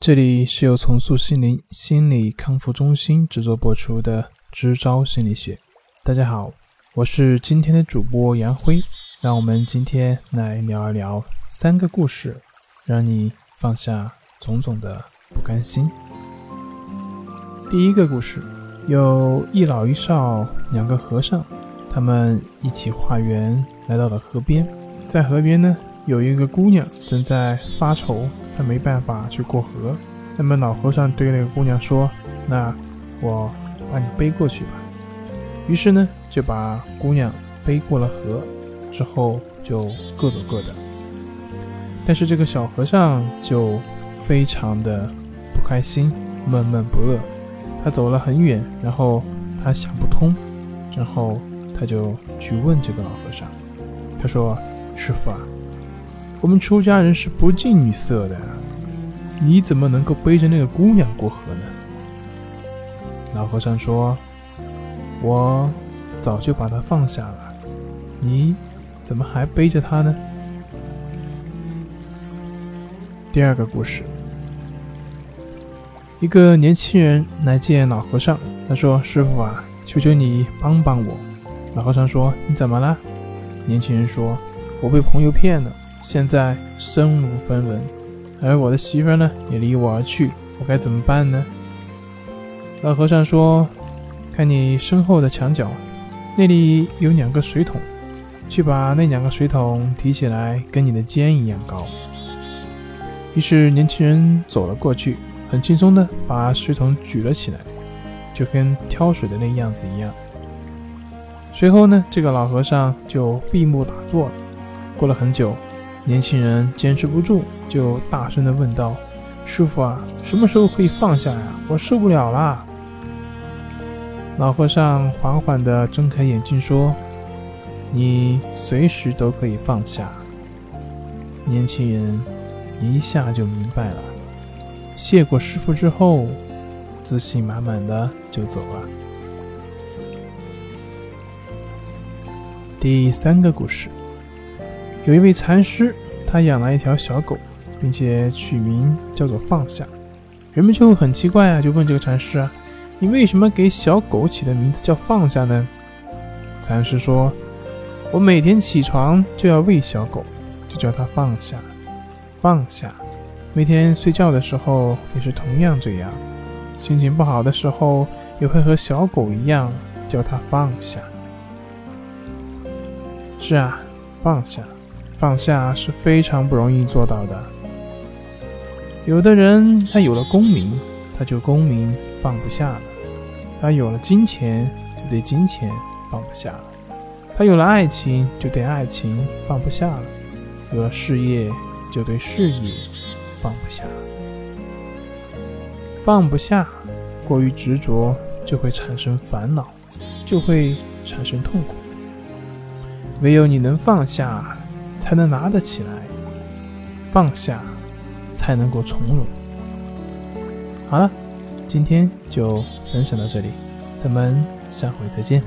这里是由重塑心灵心理康复中心制作播出的《支招心理学》。大家好，我是今天的主播杨辉。让我们今天来聊一聊三个故事，让你放下种种的不甘心。第一个故事，有一老一少两个和尚，他们一起化缘来到了河边，在河边呢。有一个姑娘正在发愁，他没办法去过河。那么老和尚对那个姑娘说：“那我把你背过去吧。”于是呢，就把姑娘背过了河，之后就各走各的。但是这个小和尚就非常的不开心，闷闷不乐。他走了很远，然后他想不通，之后他就去问这个老和尚。他说：“师傅啊。”我们出家人是不近女色的，你怎么能够背着那个姑娘过河呢？老和尚说：“我早就把她放下了，你怎么还背着她呢？”第二个故事，一个年轻人来见老和尚，他说：“师傅啊，求求你帮帮我。”老和尚说：“你怎么了？”年轻人说：“我被朋友骗了。”现在身无分文，而我的媳妇呢也离我而去，我该怎么办呢？老和尚说：“看你身后的墙角，那里有两个水桶，去把那两个水桶提起来，跟你的肩一样高。”于是年轻人走了过去，很轻松的把水桶举了起来，就跟挑水的那样子一样。随后呢，这个老和尚就闭目打坐了。过了很久。年轻人坚持不住，就大声地问道：“师傅啊，什么时候可以放下呀？我受不了啦！”老和尚缓缓地睁开眼睛说：“你随时都可以放下。”年轻人一下就明白了，谢过师傅之后，自信满满的就走了。第三个故事。有一位禅师，他养了一条小狗，并且取名叫做放下。人们就很奇怪啊，就问这个禅师啊：“你为什么给小狗起的名字叫放下呢？”禅师说：“我每天起床就要喂小狗，就叫它放下，放下。每天睡觉的时候也是同样这样，心情不好的时候也会和小狗一样叫它放下。是啊，放下。”放下是非常不容易做到的。有的人他有了功名，他就功名放不下了；他有了金钱，就对金钱放不下了；他有了爱情，就对爱情放不下了；有了事业，就对事业放不下了。放不下，过于执着，就会产生烦恼，就会产生痛苦。唯有你能放下。才能拿得起来，放下，才能够从容。好了，今天就分享到这里，咱们下回再见。